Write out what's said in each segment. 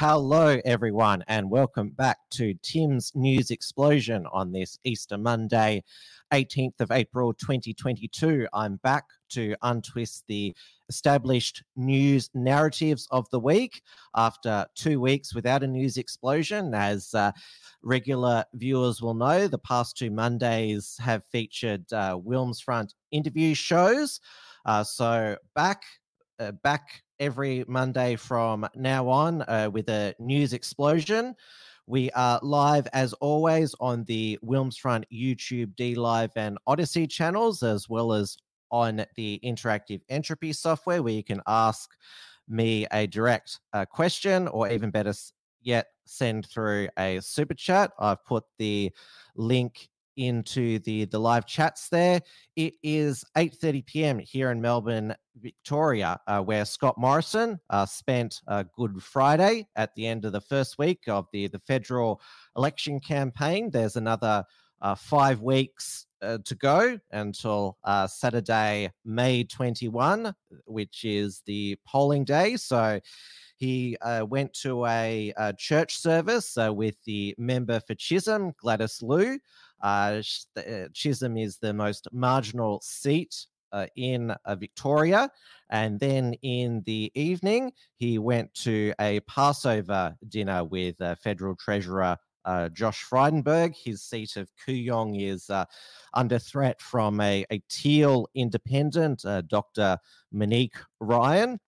Hello, everyone, and welcome back to Tim's News Explosion on this Easter Monday, 18th of April 2022. I'm back to untwist the established news narratives of the week after two weeks without a news explosion. As uh, regular viewers will know, the past two Mondays have featured uh, Wilms Front interview shows. Uh, so back, uh, back every Monday from now on uh, with a news explosion. We are live as always on the Wilmsfront YouTube, D Live, and Odysee channels, as well as on the Interactive Entropy software, where you can ask me a direct uh, question, or even better yet, send through a super chat. I've put the link into the the live chats there. It is 8:30 p.m. here in Melbourne, Victoria, uh, where Scott Morrison uh, spent uh, Good Friday at the end of the first week of the the federal election campaign. There's another uh, five weeks uh, to go until uh, Saturday, May 21, which is the polling day. So he uh, went to a, a church service uh, with the member for Chisholm, Gladys Liu. Uh, uh, Chisholm is the most marginal seat uh, in uh, Victoria. And then in the evening, he went to a Passover dinner with uh, Federal Treasurer uh, Josh Frydenberg. His seat of Kooyong is uh, under threat from a, a Teal independent, Dr. Monique Ryan.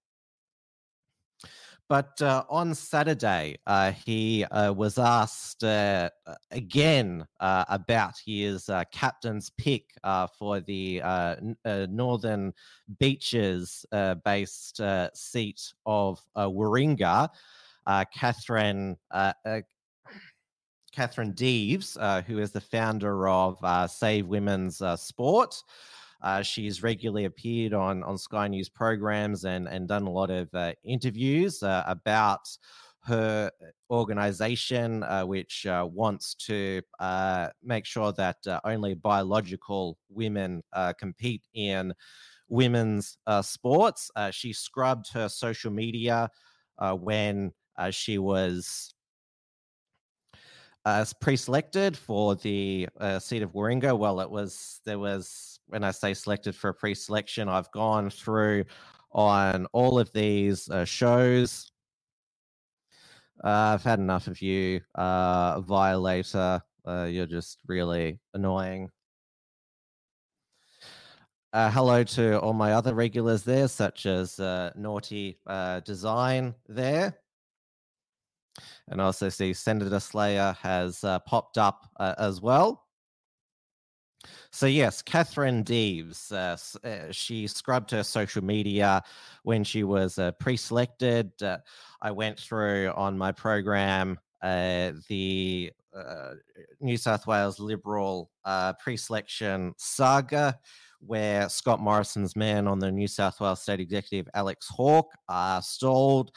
But uh, on Saturday, uh, he uh, was asked uh, uh, again uh, about his uh, captain's pick uh, for the uh, Northern Beaches based seat of Warringah. Katherine Katherine Deves, who is the founder of Save Women's Sport. Uh, she's regularly appeared on, on Sky News programs and, and done a lot of uh, interviews uh, about her organization, uh, which uh, wants to uh, make sure that uh, only biological women uh, compete in women's uh, sports. Uh, she scrubbed her social media uh, when uh, she was uh, pre-selected for the uh, seat of Warringah. Well, it was there was when I say selected for a pre-selection, I've gone through on all of these uh, shows. Uh, I've had enough of you, uh, violator. Uh, you're just really annoying. Uh, hello to all my other regulars there, such as uh, Naughty Design there. And I also see Senator Slayer has popped up as well. So yes, Katherine Deves, uh, uh, she scrubbed her social media when she was uh, pre-selected. Uh, I went through on my program uh, the New South Wales Liberal uh, pre-selection saga, where Scott Morrison's man on the New South Wales State Executive, Alex Hawke, stalled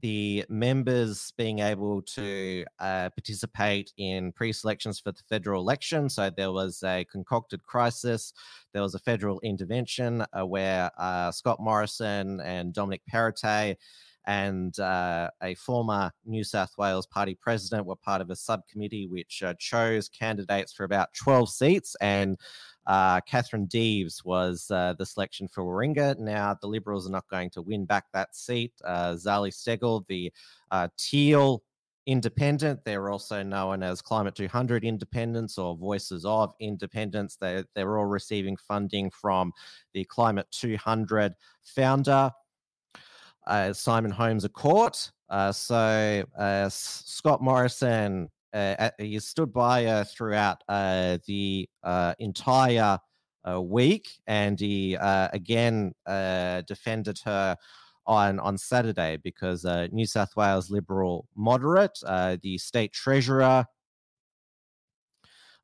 the members being able to uh, participate in pre-selections for the federal election. So there was a concocted crisis. There was a federal intervention uh, where uh, Scott Morrison and Dominic Perrottet and uh, a former New South Wales Party president were part of a subcommittee which uh, chose candidates for about 12 seats. And uh, Katherine Deves was uh, the selection for Warringah. Now, the Liberals are not going to win back that seat. Uh, Zali Steggall, the uh, Teal Independent, they're also known as Climate 200 Independents or Voices of Independence. They, they're all receiving funding from the Climate 200 founder, uh, Simon Holmes à Court. Uh, so Scott Morrison, uh, at- he stood by her throughout uh, the uh, entire uh, week, and he uh, again uh, defended her on on Saturday because uh, New South Wales Liberal moderate, uh, the state treasurer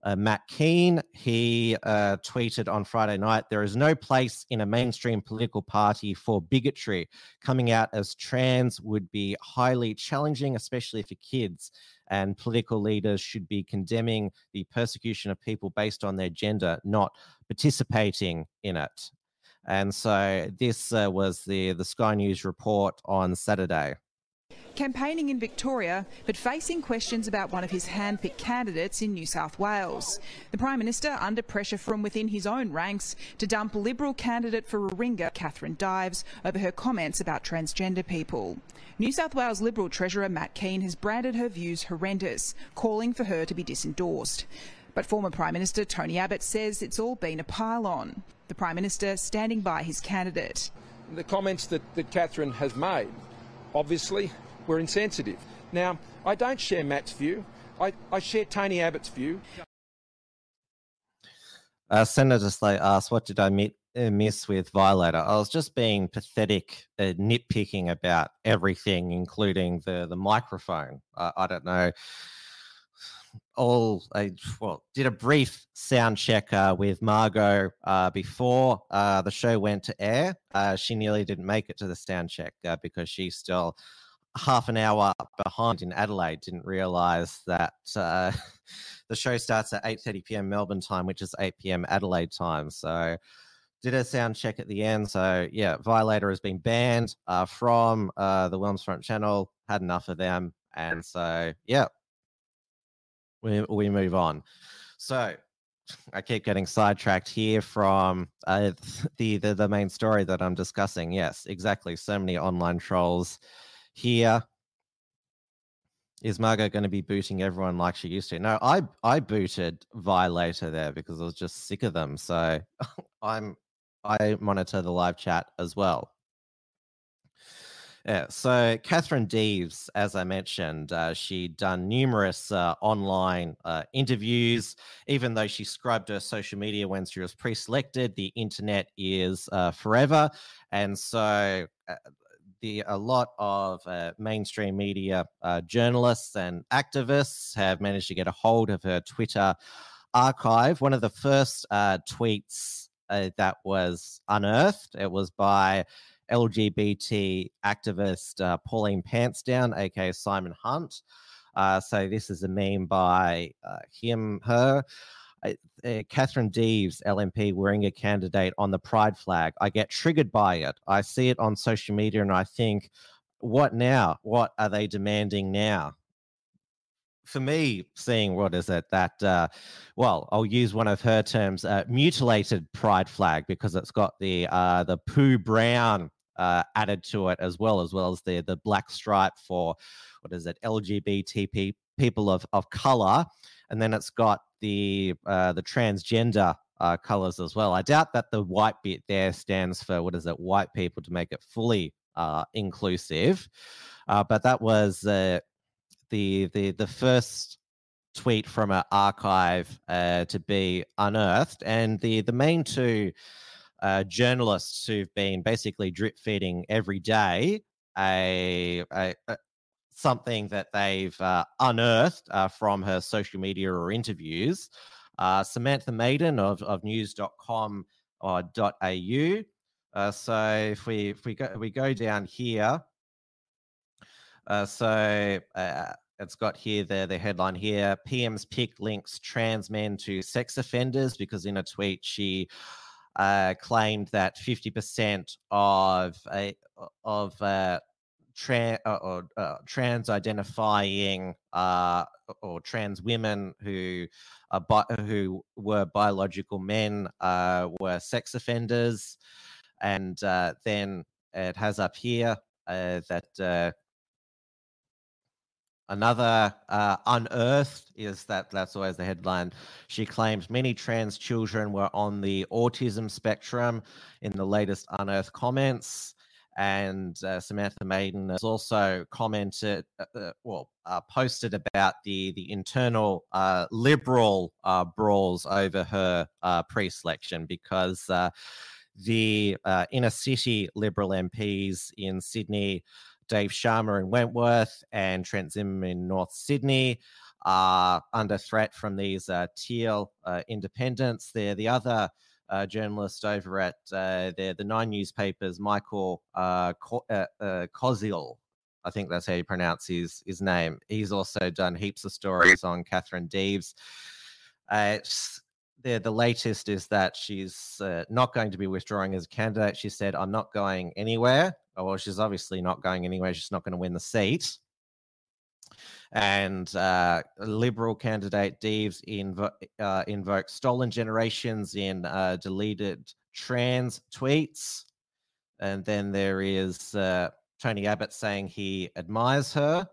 uh, Matt Kean, he uh, tweeted on Friday night there is no place in a mainstream political party for bigotry. Coming out as trans would be highly challenging, especially for kids. And political leaders should be condemning the persecution of people based on their gender, not participating in it. And so this uh, was the, the Sky News report on Saturday campaigning in Victoria but facing questions about one of his hand-picked candidates in New South Wales. The Prime Minister under pressure from within his own ranks to dump Liberal candidate for Warringah, Katherine Deves, over her comments about transgender people. New South Wales Liberal Treasurer Matt Kean has branded her views horrendous, calling for her to be disendorsed. But former Prime Minister Tony Abbott says it's all been a pile on. The Prime Minister standing by his candidate. The comments that, that Katherine has made, obviously, were insensitive. Now, I don't share Matt's view. I, I share Tony Abbott's view. Uh, Senator Slate asked, What did I meet, uh, miss with Violator? I was just being pathetic, uh, nitpicking about everything, including the, the microphone. Uh, I don't know. All I well did a brief sound check uh, with Margot uh, before the show went to air. she nearly didn't make it to the sound check because she's still half an hour behind in Adelaide. Didn't realise that uh, the show starts at 8:30 p.m. Melbourne time, which is 8 p.m. Adelaide time. So did a sound check at the end. So yeah, Violator has been banned uh, from uh, the Wilmsfront channel. Had enough of them, and so yeah, we we move on. So I keep getting sidetracked here from uh, the, the the main story that I'm discussing. Yes, exactly. So many online trolls here. Is Margot going to be booting everyone like she used to? No, I I booted Violator there because I was just sick of them. So I'm I monitor the live chat as well. Yeah, so Katherine Deves, as I mentioned, uh, she'd done numerous uh, online uh, interviews. Even though she scrubbed her social media when she was pre-selected, the internet is uh, forever, and so uh, the a lot of uh, mainstream media uh, journalists and activists have managed to get a hold of her Twitter archive. One of the first uh, tweets uh, that was unearthed, it was by LGBT activist uh, Pauline Pantsdown, aka Simon Hunt. Uh, so this is a meme by him, her uh, Katherine Deves, LNP, wearing a candidate on the pride flag. I get triggered by it. I see it on social media and I think, what now? What are they demanding now? For me, seeing what is it that, uh, well, I'll use one of her terms, uh, mutilated pride flag because it's got the uh, the poo brown uh, added to it as well, as well as the the black stripe for what is it, LGBT people of of color, and then it's got the uh, the transgender uh, colors as well. I doubt that the white bit there stands for what is it, white people to make it fully uh, inclusive. Uh, but that was uh, the the the first tweet from an archive uh, to be unearthed, and the the main two. journalists who've been basically drip feeding every day a, a, something that they've uh, unearthed uh, from her social media or interviews. Uh, Samantha Maiden of, of news.com or .au. Uh, so if we if we go we go down here, uh, so uh, it's got here the the headline here: PM's pick links trans men to sex offenders because in a tweet she claimed that fifty percent of of trans uh, or uh, trans identifying uh, or trans women who are bi- who were biological men uh, were sex offenders, and uh, then it has up here uh, that. Another unearthed is that that's always the headline. She claims many trans children were on the autism spectrum in the latest unearthed comments And uh, Samantha Maiden has also commented, uh, uh well, uh, posted about the the internal uh, liberal brawls over her pre-selection because the inner city liberal MPs in Sydney, Dave Sharma in Wentworth and Trent Zimmerman in North Sydney, are under threat from these teal independents. They're the other uh, journalist over at uh, the, the Nine newspapers, Michael uh, uh, uh, I think that's how you pronounce his, his name. He's also done heaps of stories on Katherine Deves. Uh, the, the latest is that she's not going to be withdrawing as a candidate. She said, I'm not going anywhere. Well, she's obviously not going anywhere. She's not going to win the seat and uh, Liberal candidate Deves invo- uh, invoked stolen generations in uh, deleted trans tweets. And then there is uh, Tony Abbott saying he admires her.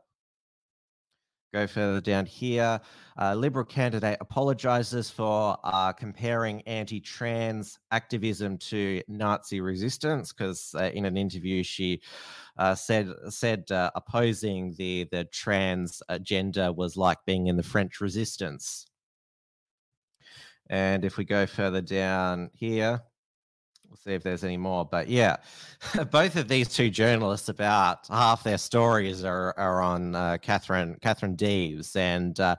Go further down here. Uh, Liberal candidate apologizes for uh, comparing anti trans activism to Nazi resistance because uh, in an interview she uh, said said uh, opposing the, the trans agenda was like being in the French resistance. And if we go further down here, We'll see if there's any more. But yeah, both of these two journalists, about half their stories are, are on uh, Katherine Katherine Deves, and uh,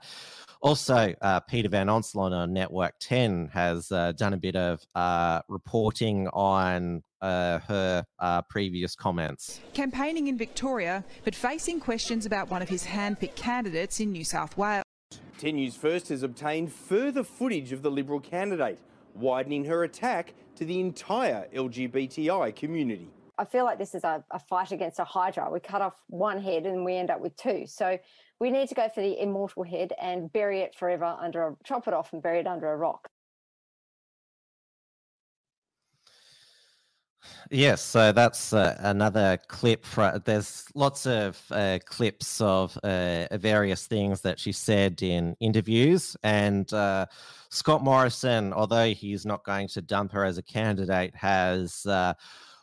also uh, Peter Van Onselen on Network Ten has uh, done a bit of uh, reporting on uh, her previous comments. Campaigning in Victoria, but facing questions about one of his handpicked candidates in New South Wales. 10 News First has obtained further footage of the Liberal candidate, widening her attack to the entire LGBTI community. I feel like this is a, a, fight against a hydra. We cut off one head and we end up with two. So we need to go for the immortal head and bury it forever under a chop it off and bury it under a rock. Yes, so that's uh, another clip. There's lots of uh, clips of uh, various things that she said in interviews. And uh, Scott Morrison, although he's not going to dump her as a candidate, has. Uh,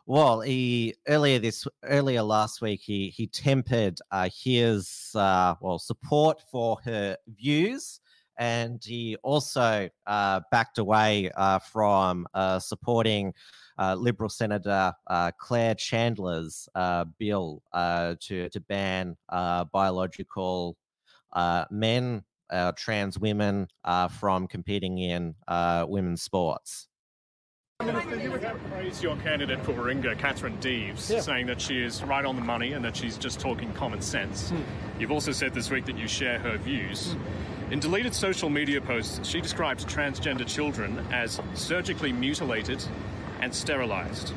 well, he earlier this earlier last week he he tempered uh, his well support for her views and he also uh, backed away uh, from uh, supporting Liberal Senator uh, Claire Chandler's uh, bill uh, to to ban uh, biological uh, men, trans women from competing in women's sports. Minister, you praise your candidate for Warringah, Katherine Deves, yeah. saying that she is right on the money and that she's just talking common sense. Mm. You've also said this week that you share her views. Mm. In deleted social media posts, she describes transgender children as surgically mutilated and sterilised.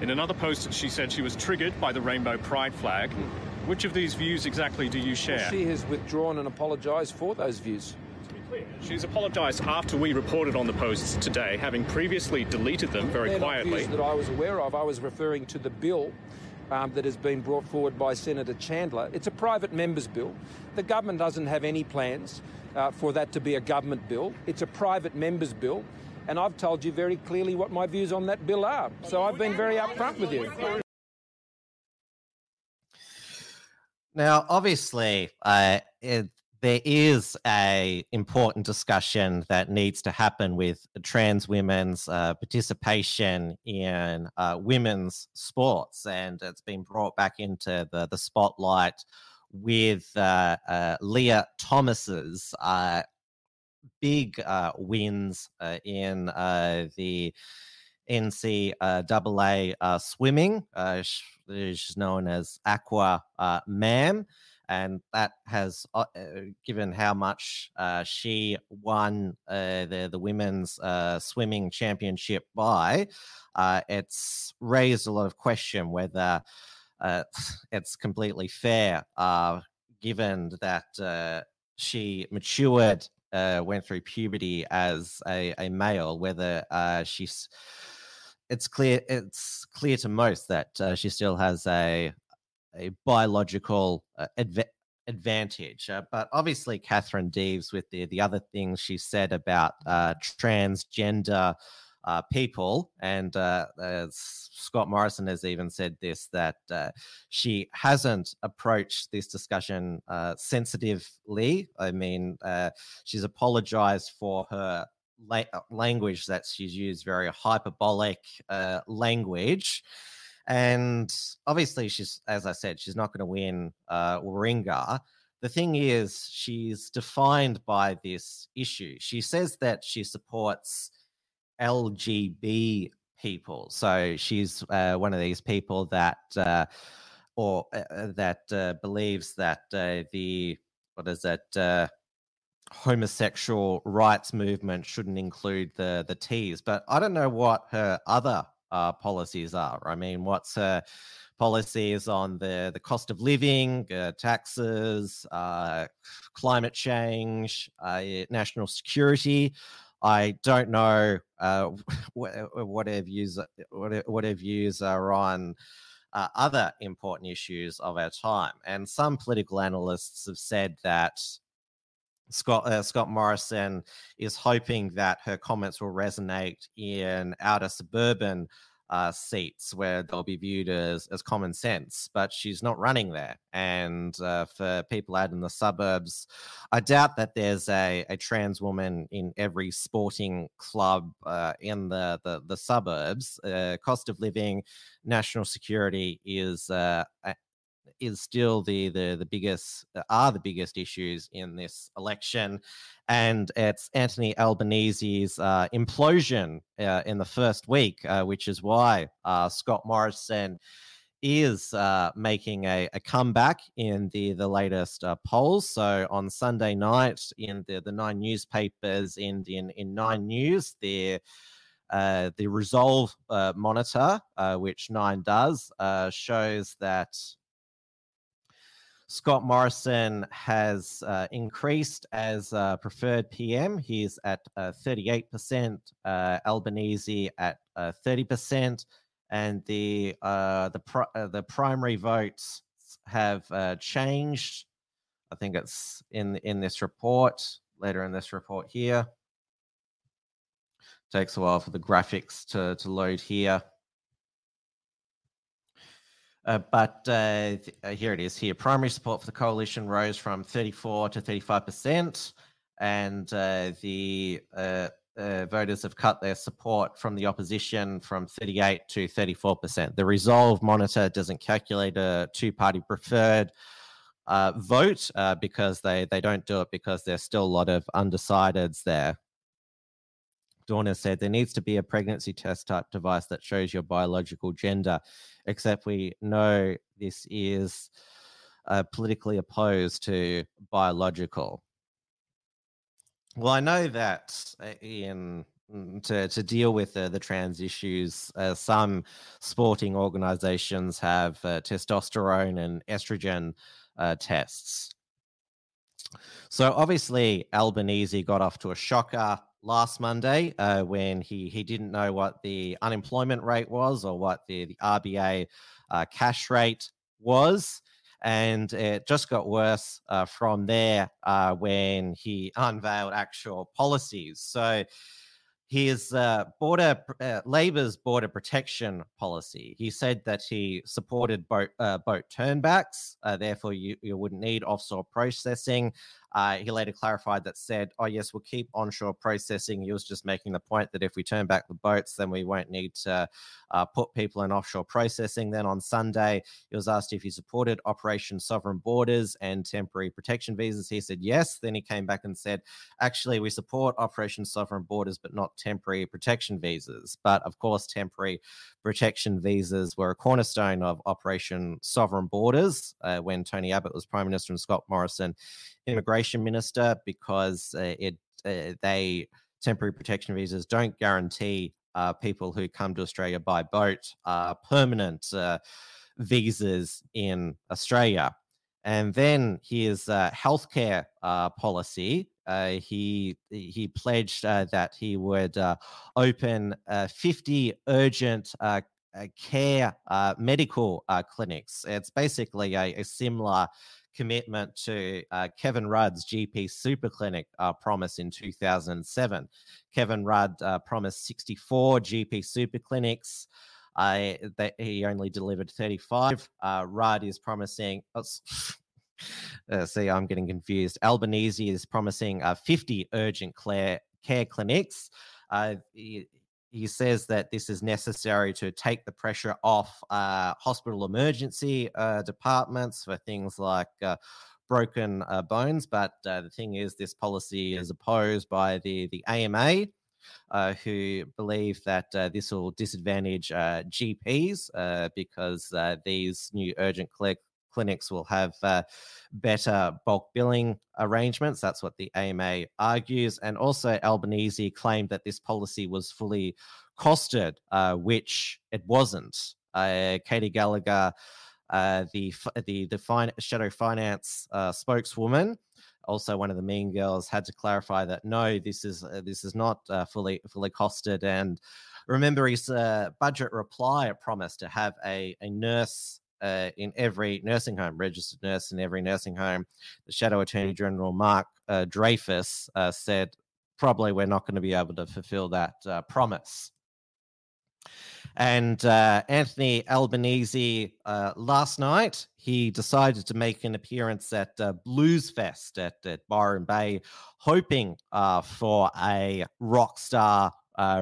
In another post, she said she was triggered by the rainbow pride flag. Which of these views exactly do you share? Well, she has withdrawn and apologised for those views. She's apologised after we reported on the posts today, having previously deleted them very They're quietly. Not views that I was aware of. I was referring to the bill um, that has been brought forward by Senator Chandler. It's a private member's bill. The government doesn't have any plans uh, for that to be a government bill. It's a private member's bill and I've told you very clearly what my views on that bill are. So I've been very upfront with you. Now, obviously, uh, it, there is a important discussion that needs to happen with trans women's uh, participation in uh, women's sports, and it's been brought back into the the spotlight with uh, uh Lia Thomas's uh, big uh, wins uh, in uh, the NCAA uh, swimming. Uh, she's known as Aqua uh, Mam. And that has given how much she won the the women's swimming championship by. it's raised a lot of question whether it's completely fair, given that she matured uh, went through puberty as a, a male, whether uh, she's it's clear it's clear to most that uh, she still has a a biological uh, adv- advantage. Uh, but obviously, Katherine Deves, with the the other things she said about uh, transgender uh, people. And uh, Scott Morrison has even said this that uh, she hasn't approached this discussion uh, sensitively. I mean, uh, she's apologized for her la- language that she's used, very hyperbolic language. And obviously, she's, as I said, she's not going to win uh, Warringah the thing is, she's defined by this issue. She says that she supports LGB people. So she's uh, one of these people that, uh, or uh, uh that uh, believes that uh, the what is it? homosexual rights movement shouldn't include the the T's, but I don't know what her other policies are. I mean, what's her policies on the, the cost of living, taxes, uh, climate change, national security. I don't know uh, what her views what her views are on uh, other important issues of our time, and some political analysts have said that Scott uh, Scott Morrison is hoping that her comments will resonate in outer suburban uh, seats where they'll be viewed as, as common sense, but she's not running there. And uh, for people out in the suburbs, I doubt that there's a, a trans woman in every sporting club uh, in the, the, the suburbs. Uh, cost of living, national security is uh, is still the the the biggest uh, are the biggest issues in this election, and it's Anthony Albanese's uh, implosion uh, in the first week, uh, which is why uh, Scott Morrison is uh, making a, a, comeback in the the latest polls. So on Sunday night, in the the nine newspapers in in, in Nine News, the uh, the Resolve uh, monitor, uh, which Nine does, shows that Scott Morrison has uh, increased as uh, preferred PM. He's at uh, 38%, uh, Albanese at 30%, uh, and the uh, the the primary votes have changed. I think it's in in this report later in this report here. Takes a while for the graphics to to load here. Uh, but uh, uh, here it is here. Primary support for the coalition rose from 34 to 35%, and uh, the uh, voters have cut their support from the opposition from 38 to 34%. The Resolve monitor doesn't calculate a two party preferred vote because they, they don't do it because there's still a lot of undecideds there. Dorner said there needs to be a pregnancy test type device that shows your biological gender, except we know this is uh, politically opposed to biological. Well, I know that uh, in mm, to, to deal with the, the trans issues, uh, some sporting organizations have uh, testosterone and estrogen uh, tests. So obviously, Albanese got off to a shocker last Monday uh, when he he didn't know what the unemployment rate was or what the, the RBA uh, cash rate was. And it just got worse uh, from there uh, when he unveiled actual policies. So his uh, border uh, Labor's border protection policy. He said that he supported boat boat turnbacks, therefore you, you wouldn't need offshore processing. Uh, he later clarified that said, "Oh yes, we'll keep onshore processing." He was just making the point that if we turn back the boats, then we won't need to uh, put people in offshore processing. Then on Sunday, he was asked if he supported Operation Sovereign Borders and temporary protection visas. He said yes. Then he came back and said, "Actually, we support Operation Sovereign Borders, but not temporary protection visas." But of course, temporary protection visas were a cornerstone of Operation Sovereign Borders uh, when Tony Abbott was Prime Minister and Scott Morrison immigration minister because uh, it uh, they temporary protection visas don't guarantee uh, people who come to Australia by boat permanent uh, visas in Australia. And then his uh, healthcare uh, policy. he he pledged that he would open 50 urgent care medical clinics. It's basically a, a similar commitment to uh, Kevin Rudd's GP Super Clinic uh, promise in 2007. Kevin Rudd uh, promised 64 GP Super Clinics. That he only delivered 35. Uh, Rudd is promising. Oh, uh, see, I'm getting confused. Albanese is promising uh, 50 urgent care, care clinics. Uh, he, says that this is necessary to take the pressure off uh, hospital emergency uh, departments for things like uh, broken uh, bones. But the thing is, this policy is opposed by the, the AMA. who believe that this will disadvantage GPs because these new urgent care clinics will have uh, better bulk billing arrangements. That's what the AMA argues. And also, Albanese claimed that this policy was fully costed, uh, which it wasn't. Uh, Katy Gallagher, uh, the the the fin- shadow finance uh, spokeswoman, also one of the mean girls, had to clarify that no, this is uh, this is not fully fully costed. And remember, his budget reply promised to have a a nurse uh, in every nursing home, registered nurse in every nursing home. The Shadow Attorney General Mark uh, Dreyfus uh, said, probably we're not going to be able to fulfill that uh, promise. And uh, Anthony Albanese uh, last night, he decided to make an appearance at Blues Fest at, at Byron Bay, hoping for a rock star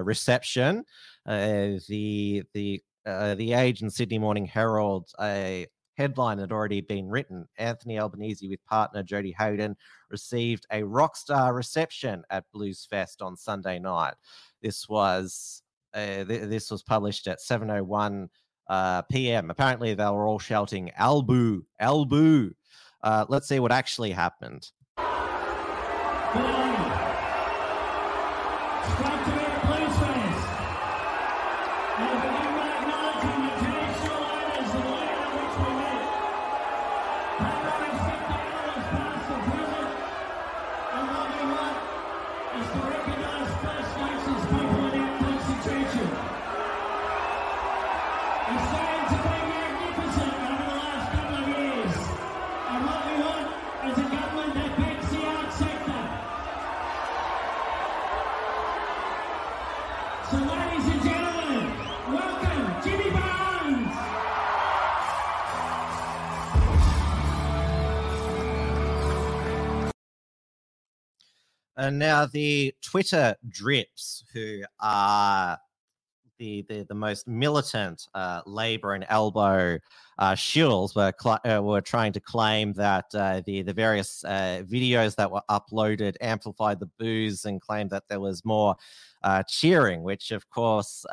reception. the the uh, the Age and Sydney Morning Herald, a headline had already been written. Anthony Albanese with partner Jodie Haydon received a rock star reception at Blues Fest on Sunday night. This was uh, th- this was published at 7:01 uh, p.m. Apparently, they were all shouting "Albo, Albo." Uh, let's see what actually happened. And now the Twitter drips, who are the the, the most militant uh, Labor and Albo uh, shills, were cl- uh, were trying to claim that uh, the the various uh, videos that were uploaded amplified the boos and claimed that there was more uh, cheering, which of course.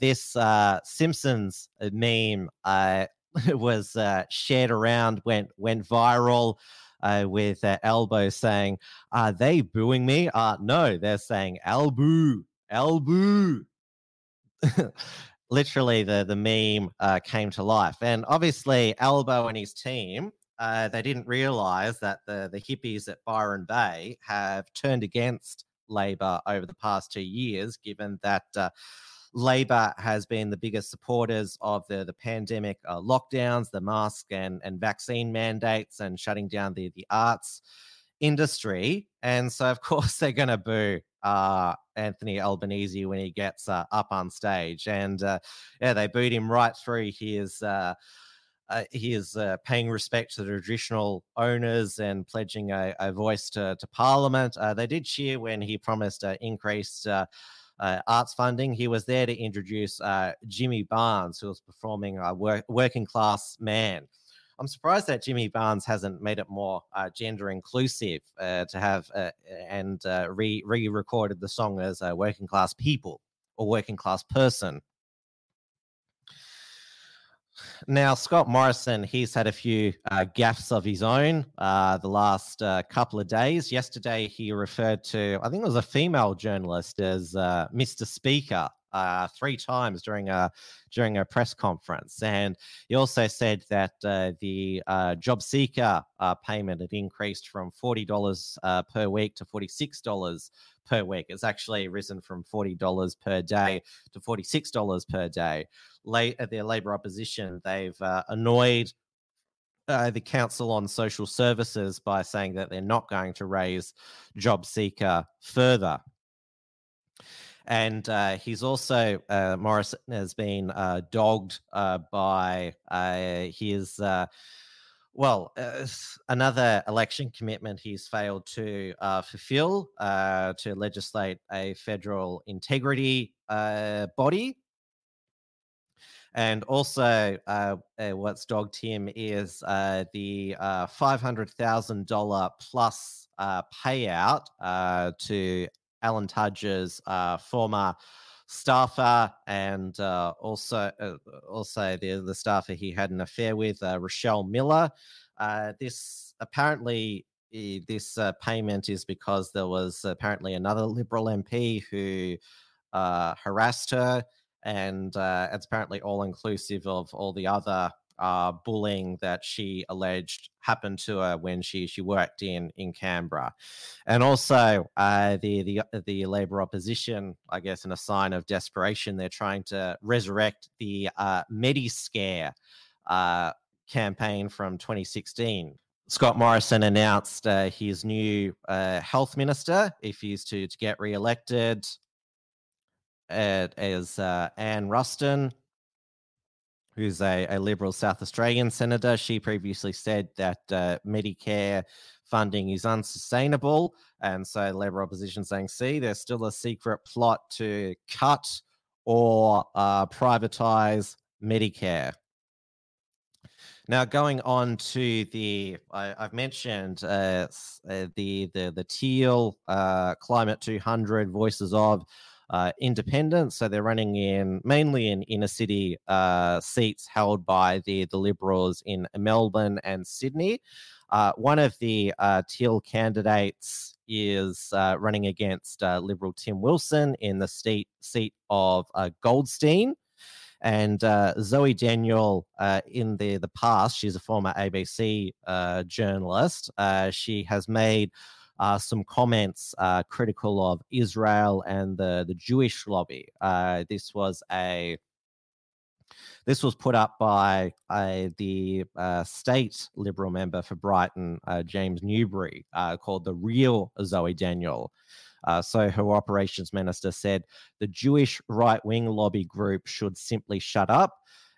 this Simpsons meme was shared around, went went viral uh, with uh, Albo saying, Are they booing me? Uh, no, they're saying Elboo, Elboo. Literally, the, the meme uh, came to life. And obviously, Albo and his team. Uh, they didn't realize that the, the hippies at Byron Bay have turned against Labor over the past two years, given that uh, Labor has been the biggest supporters of the, the pandemic uh, lockdowns, the mask and, and vaccine mandates, and shutting down the, the arts industry. And so, of course, they're going to boo uh, Anthony Albanese when he gets uh, up on stage. And uh, yeah, they booed him right through his. Uh, uh, he is uh, paying respect to the traditional owners and pledging a, a voice to, to Parliament. Uh, they did cheer when he promised uh, increased uh, arts funding. He was there to introduce uh, Jimmy Barnes, who was performing a work, working class man. I'm surprised that Jimmy Barnes hasn't made it more uh, gender inclusive uh, to have uh, and uh, re recorded the song as a working class people or working class person. Now, Scott Morrison, he's had a few uh, gaffes of his own uh, the last uh, couple of days. Yesterday, he referred to, I think it was a female journalist, as uh, Mr. Speaker uh, three times during a during a press conference, and he also said that uh, the job seeker payment had increased from forty dollars per week to forty six dollars per week. It's actually risen from forty dollars per day to forty six dollars per day. Late at their Labor opposition, they've uh, annoyed uh, the Council on Social Services by saying that they're not going to raise job seeker further. And uh, he's also, uh, Morrison has been uh, dogged uh, by uh, his, uh, well, another election commitment he's failed to fulfill to legislate a federal integrity body. And also, uh, uh, what's dogged him is uh, the uh, $500,000 plus uh, payout uh, to Alan Tudge's former staffer and uh, also uh, also the, the staffer he had an affair with, uh, Rochelle Miller. this apparently this payment is because there was apparently another Liberal MP who harassed her and uh, it's apparently all inclusive of all the other uh, bullying that she alleged happened to her when she she worked in in Canberra, and also uh, the the uh, the Labor opposition, I guess, in a sign of desperation, they're trying to resurrect the uh, Mediscare uh, campaign from 2016. Scott Morrison announced uh, his new uh, health minister. If he's to, to get re-elected as uh, Anne Ruston, who's a, a, Liberal South Australian senator. She previously said that uh, Medicare funding is unsustainable. And so Labor opposition saying, see, there's still a secret plot to cut or uh, privatize Medicare. Now, going on to the, I, have mentioned uh, uh, the the the Teal uh, Climate 200 Voices of uh, independent. So they're running in mainly in inner city uh, seats held by the, the Liberals in Melbourne and Sydney. Uh, one of the uh, Teal candidates is uh, running against uh, Liberal Tim Wilson in the state seat of Goldstein. And Zoe Daniel, in the, the past, she's a former ABC journalist. she has made uh, some comments uh, critical of Israel and the, the Jewish lobby. Uh, this was a this was put up by uh, the uh, state Liberal member for Brighton, uh, James Newbury, called the real Zoe Daniel. so her operations minister said the Jewish right wing lobby group should simply shut up.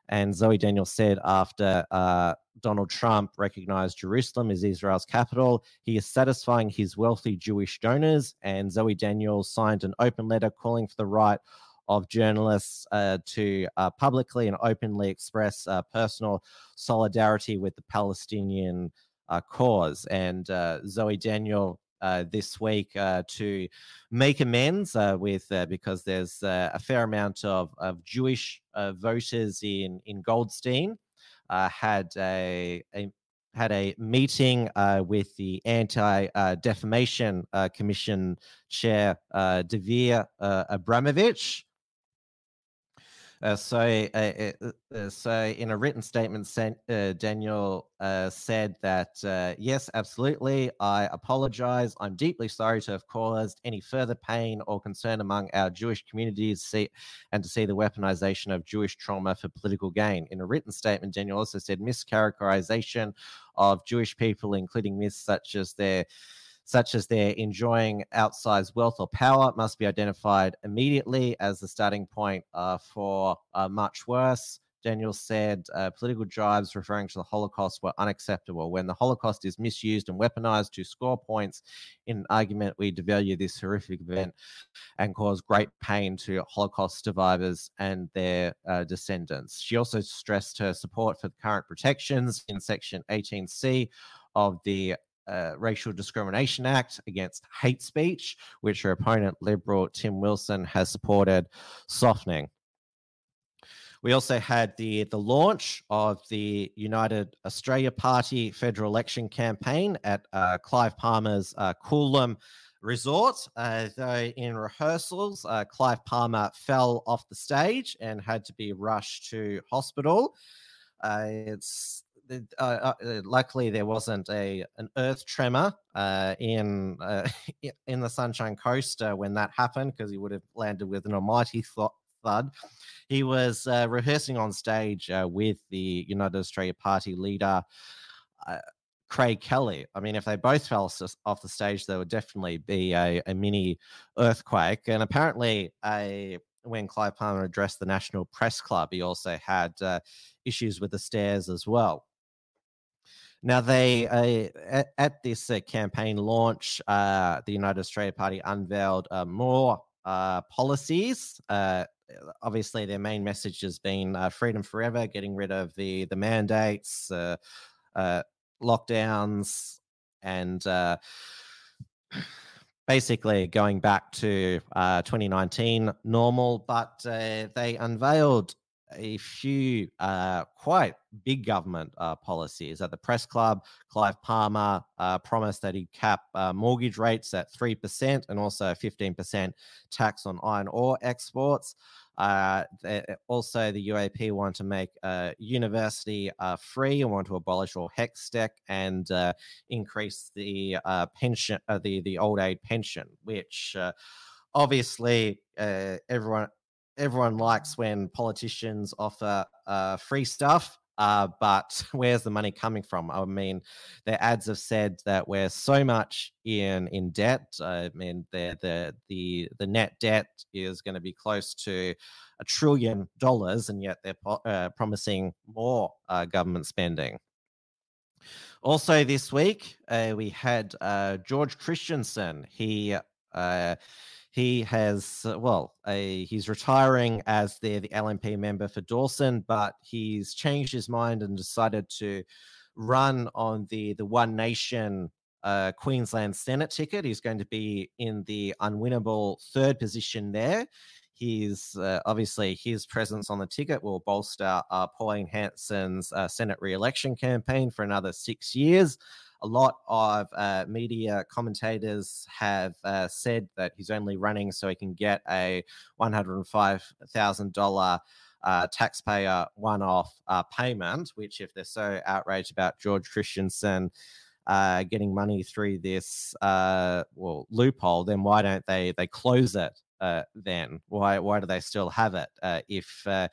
And Zoe Daniel said after uh, Donald Trump recognized Jerusalem as Israel's capital, he is satisfying his wealthy Jewish donors. And Zoe Daniel signed an open letter calling for the right of journalists uh, to uh, publicly and openly express uh, personal solidarity with the Palestinian uh, cause. And uh, Zoe Daniel uh, this week uh, to make amends uh, with uh, because there's uh, a fair amount of, of Jewish voters in in Goldstein had a, a had a meeting with the Anti Defamation Commission chair, Dvir Abramovich, uh, so, uh, uh, so in a written statement, Daniel said that yes, absolutely, I apologize. I'm deeply sorry to have caused any further pain or concern among our Jewish communities, see, and to see the weaponization of Jewish trauma for political gain. In a written statement, Daniel also said mischaracterization of Jewish people, including myths such as their such as they're enjoying outsized wealth or power, must be identified immediately as the starting point uh, for uh, much worse. Daniel said uh, political jibes referring to the Holocaust were unacceptable. When the Holocaust is misused and weaponized to score points in an argument, we devalue this horrific event and cause great pain to Holocaust survivors and their uh, descendants. She also stressed her support for the current protections in Section 18C of the uh, Racial Discrimination Act against hate speech, which her opponent, Liberal Tim Wilson, has supported softening. We also had the, the launch of the United Australia Party federal election campaign at uh, Clive Palmer's uh, Coolum Resort. Uh, though in rehearsals, uh, Clive Palmer fell off the stage and had to be rushed to hospital. Uh, it's uh, uh, uh, luckily there wasn't a an earth tremor uh, in uh, in the Sunshine Coast uh, when that happened because he would have landed with an almighty thud. He was rehearsing on stage with the United Australia Party leader. Craig Kelly. I mean, if they both fell off the stage, there would definitely be a, a mini earthquake. And apparently, a when Clive Palmer addressed the National Press Club, he also had uh, issues with the stairs as well. Now, they uh, at, at, this uh, campaign launch, uh, the United Australia Party unveiled uh, more uh, policies. obviously, their main message has been freedom forever, getting rid of the the mandates, lockdowns, and basically going back to uh, 2019 normal, but uh, they unveiled a few uh, quite big government uh, policies. At the press club, Clive Palmer uh, promised that he'd cap uh, mortgage rates at 3% and also a 15% tax on iron ore exports. Uh, also, the UAP want to make uh, university uh, free and want to abolish all HECS debt and uh, increase the uh, pension, uh, the the old age pension, which obviously everyone everyone likes when politicians offer free stuff. Uh, but where's the money coming from? I mean, their ads have said that we're so much in in debt. I mean, the the the the net debt is going to be close to a trillion dollars, and yet they're uh, promising more uh, government spending. Also, this week uh, we had uh, George Christensen. He uh, he has, uh, well, a, he's retiring as the, the LNP member for Dawson, but he's changed his mind and decided to run on the, the One Nation uh, Queensland Senate ticket. He's going to be in the unwinnable third position there. He's uh, obviously his presence on the ticket will bolster uh, Pauline Hanson's uh, Senate re-election campaign for another six years a lot of uh, media commentators have uh, said that he's only running so he can get a $105,000 uh, taxpayer one off uh, payment, which, if they're so outraged about George Christensen uh, getting money through this uh, well loophole, then why don't they they close it uh, then? Why why do they still have it? Uh, if uh,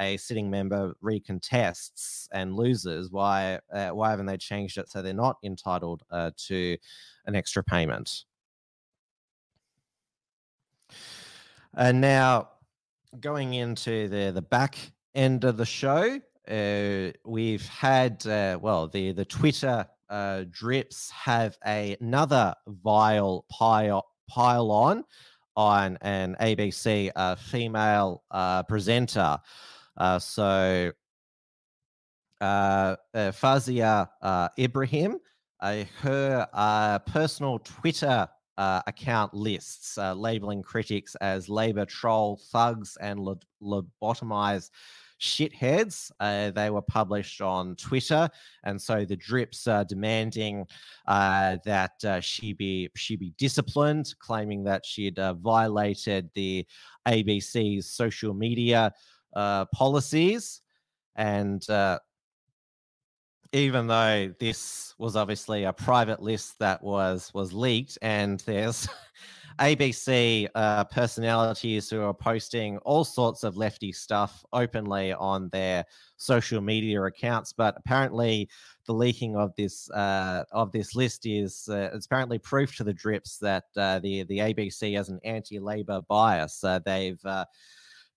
a sitting member recontests and loses, why uh, why haven't they changed it so they're not entitled uh, to an extra payment? And now, going into the the back end of the show, uh, we've had uh, well the the Twitter uh, drips have a, another vile pile pile on on an ABC uh, female uh, presenter uh, so uh, uh, Fauziah uh, Ibrahim, her uh, personal Twitter account lists labeling critics as Labor troll thugs and lobotomized shitheads. Uh, they were published on Twitter, and so the drips are demanding uh, that uh, she be she be disciplined, claiming that she'd violated the ABC's social media uh, policies. And uh, even though this was obviously a private list that was was leaked, and there's ABC uh, personalities who are posting all sorts of lefty stuff openly on their social media accounts, but apparently the leaking of this uh, of this list is uh, it's apparently proof to the drips that uh, the the ABC has an anti-labor bias. Uh, they've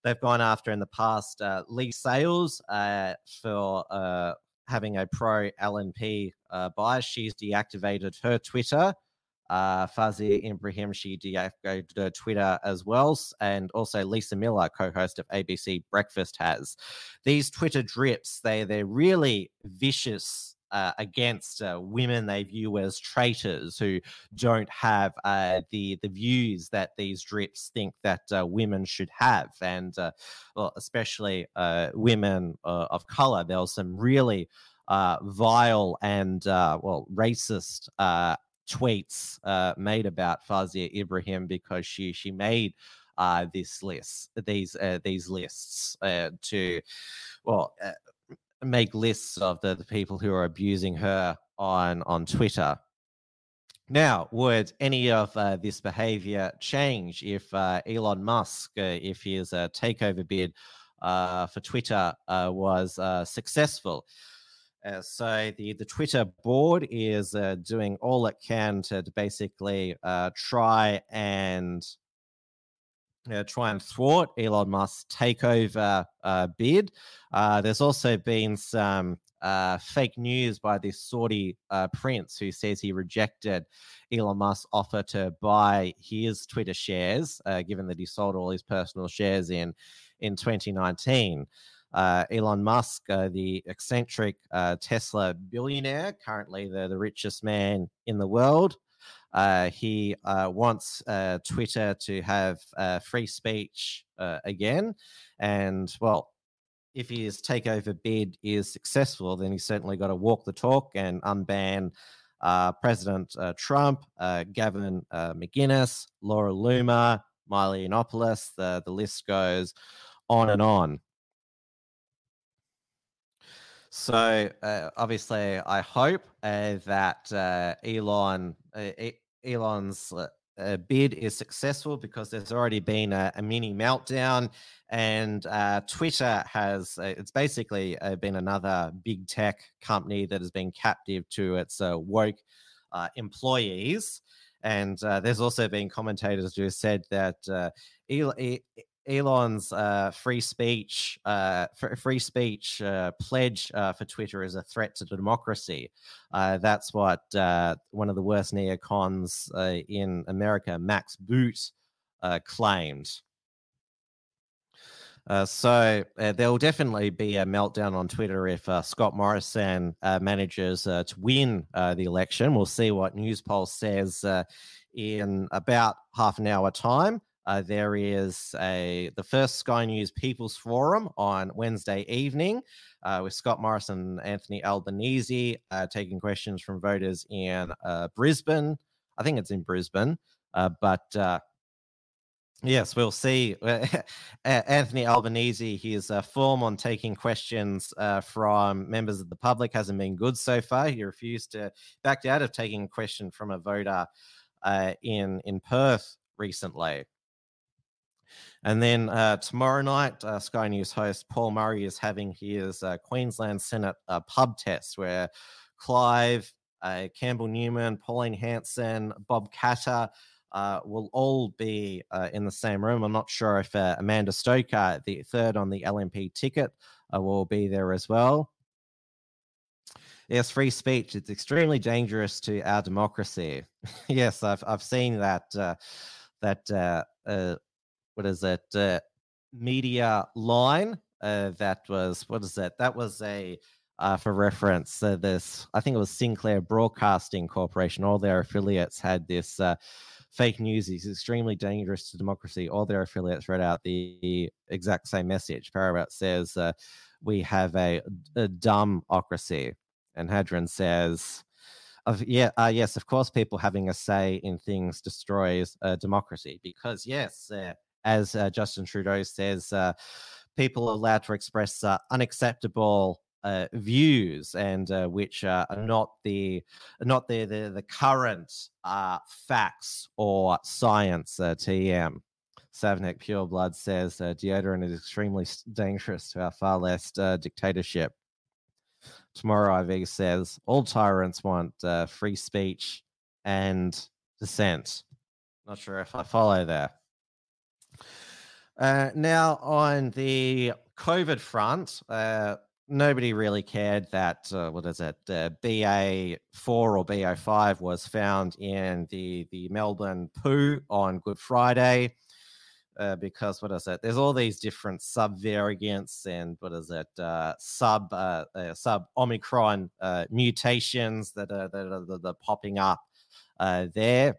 they've gone after in the past uh, Leigh Sales uh, for uh, having a pro LNP uh, bias. She's deactivated her Twitter. Uh, Ibrahim, she deactivated her Twitter as well. And also Lisa Millar, co-host of ABC Breakfast, has. These Twitter drips, they, they're really vicious uh, against uh, women they view as traitors who don't have uh, the the views that these drips think that uh, women should have, and uh, well, especially uh, women of color. There was some really vile and well racist tweets made about Fauziah Ibrahim because she she made uh, this list, these uh, these lists uh, to, well, make lists of the, the people who are abusing her on on Twitter. Now, would any of uh, this behavior change if uh, Elon Musk, uh, if his uh, takeover bid uh, for Twitter uh, was successful? So the, the Twitter board is doing all it can to, to basically try and uh, try and thwart Elon Musk's takeover uh, bid. Uh, there's also been some fake news by this Saudi prince who says he rejected Elon Musk's offer to buy his Twitter shares, given that he sold all his personal shares in in 2019 uh, Elon Musk, uh, the eccentric uh, Tesla billionaire, currently the, the richest man in the world. Uh, he uh, wants uh, Twitter to have free speech again. And, well, if his takeover bid is successful, then he's certainly got to walk the talk and unban President Trump, Gavin McInnes, Laura Loomer, Milo Yiannopoulos. The, the list goes on and on. So uh, obviously, I hope uh, that uh, Elon uh, Elon's uh, uh, bid is successful because there's already been a, a mini meltdown, and uh, Twitter has uh, it's basically uh, been another big tech company that has been captive to its woke employees. And there's also been commentators who said that Elon, Elon's uh, free speech uh, free speech uh, pledge uh, for Twitter is a threat to democracy. Uh, that's what uh, one of the worst neocons in America, Max Boot, claimed. so there will definitely be a meltdown on Twitter if Scott Morrison manages to win the election. We'll see what Newspoll says in about half an hour time. Uh, there is a the first Sky News People's Forum on Wednesday evening uh, with Scott Morrison and Anthony Albanese uh, taking questions from voters in uh, Brisbane. I think it's in Brisbane, uh, but uh, yes, we'll see. Anthony Albanese, his form on taking questions from members of the public hasn't been good so far. He refused to back out of taking a question from a voter in in Perth recently. And then uh, tomorrow night, uh, Sky News host Paul Murray is having his uh, Queensland Senate uh, pub test where Clive, uh, Campbell Newman, Pauline Hanson, Bob Katter uh, will all be in the same room. I'm not sure if Amanda Stoker, the third on the LNP ticket, will be there as well. Yes, free speech. It's extremely dangerous to our democracy. yes, I've I've seen that that what is it? Uh, media line. Uh, that was what is that? That was a uh, for reference. Uh, this I think it was Sinclair Broadcasting Corporation. All their affiliates had this uh, fake news is extremely dangerous to democracy. All their affiliates read out the exact same message. Paramount says uh, we have a, a dumbocracy, and Hadron says. Of, yeah, uh, yes, of course, people having a say in things destroys uh, democracy because yes, uh, as uh, Justin Trudeau says, uh, people are allowed to express uh, unacceptable uh, views and uh, which are not the not the the, the current uh, facts or science. TM Savnik Pureblood says deodorant is extremely dangerous to our far left dictatorship. Tomorrow IV says all tyrants want free speech and dissent. Not sure if I follow there. Uh, now, on the COVID front, uh, nobody really cared that, uh, what is it, uh, BA4 or BA5 was found in the, the Melbourne poo on Good Friday. Uh, because what is it? There's all these different sub variants and what is it? Uh, sub sub Omicron mutations that are that are, that are popping up there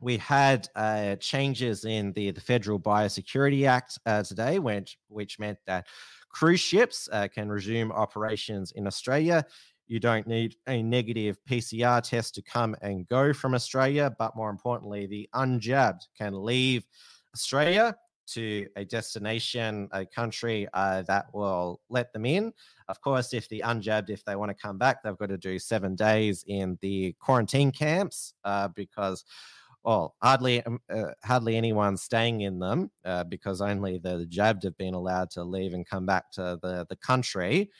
we had uh, changes in the, the Federal Biosecurity Act uh, today, which, which meant that cruise ships uh, can resume operations in Australia. You don't need a negative PCR test to come and go from Australia, but more importantly, the unjabbed can leave Australia to a destination, a country uh, that will let them in. Of course, if the unjabbed, if they want to come back, they've got to do seven days in the quarantine camps uh, because well, hardly um, uh, hardly anyone staying in them uh, because only the jabbed have been allowed to leave and come back to the the country.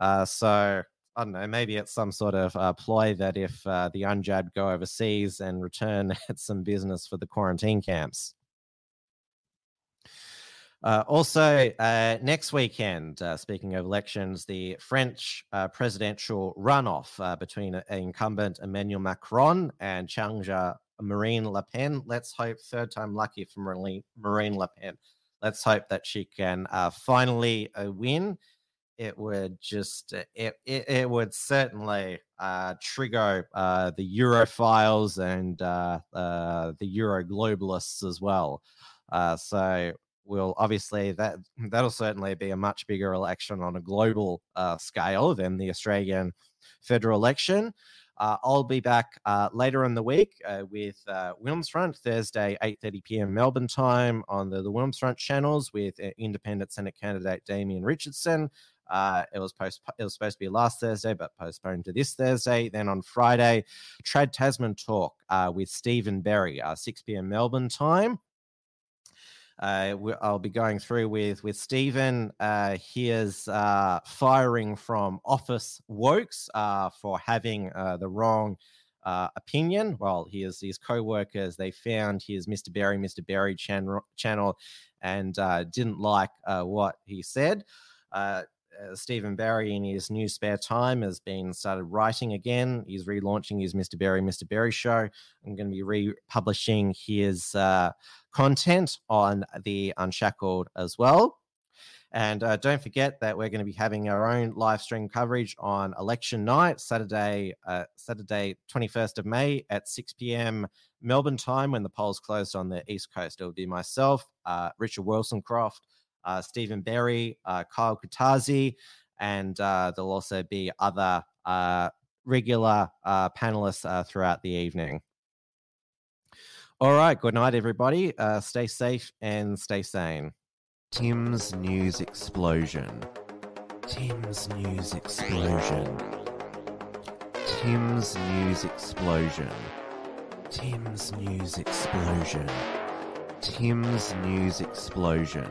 Uh, so I don't know, maybe it's some sort of uh, ploy that if uh, the unjabbed go overseas and return, it's some business for the quarantine camps. Uh, also, uh, next weekend, uh, speaking of elections, the French uh, presidential runoff between incumbent Emmanuel Macron and challenger Marine Le Pen. Let's hope third time lucky for Marine Le Pen. Let's hope that she can uh, finally uh, win. It would just uh, it it, it would certainly uh, trigger the Europhiles and the Euro globalists as well. so we'll obviously that that'll certainly be a much bigger election on a global uh, scale than the Australian federal election. Uh, I'll be back uh, later in the week uh, with uh, Wilmsfront Thursday, 8:30 p.m. Melbourne time on the, the Wilmsfront channels with uh, Independent Senate candidate Damien Richardson. Uh, it was post it was supposed to be last Thursday, but postponed to this Thursday. Then on Friday, Trad Tasman talk uh, with Stephen Berry, uh, 6 p.m. Melbourne time. Uh, I'll be going through with with Stephen. Uh, here's uh, firing from office wokes uh, for having uh, the wrong uh, opinion. Well, his his co-workers they found his Mr. Berry Mr. Berry channel channel and didn't like what he said. Stephen Barry, in his new spare time, has been started writing again. He's relaunching his Mr. Barry, Mr. Barry show. I'm going to be republishing his uh, content on the Unshackled as well. And uh, don't forget that we're going to be having our own live stream coverage on election night, Saturday, uh, Saturday, 21st of May at 6 p.m. Melbourne time when the polls closed on the East Coast. It will be myself, uh, Richard Wilsoncroft, uh, Stephen Berry, uh, Kyle Kutazi, and uh, there'll also be other regular panelists throughout the evening. All right. Good night, everybody. Uh, stay safe and stay sane. Tim's News Explosion. Tim's News Explosion. Tim's News Explosion. Tim's News Explosion. Tim's News Explosion.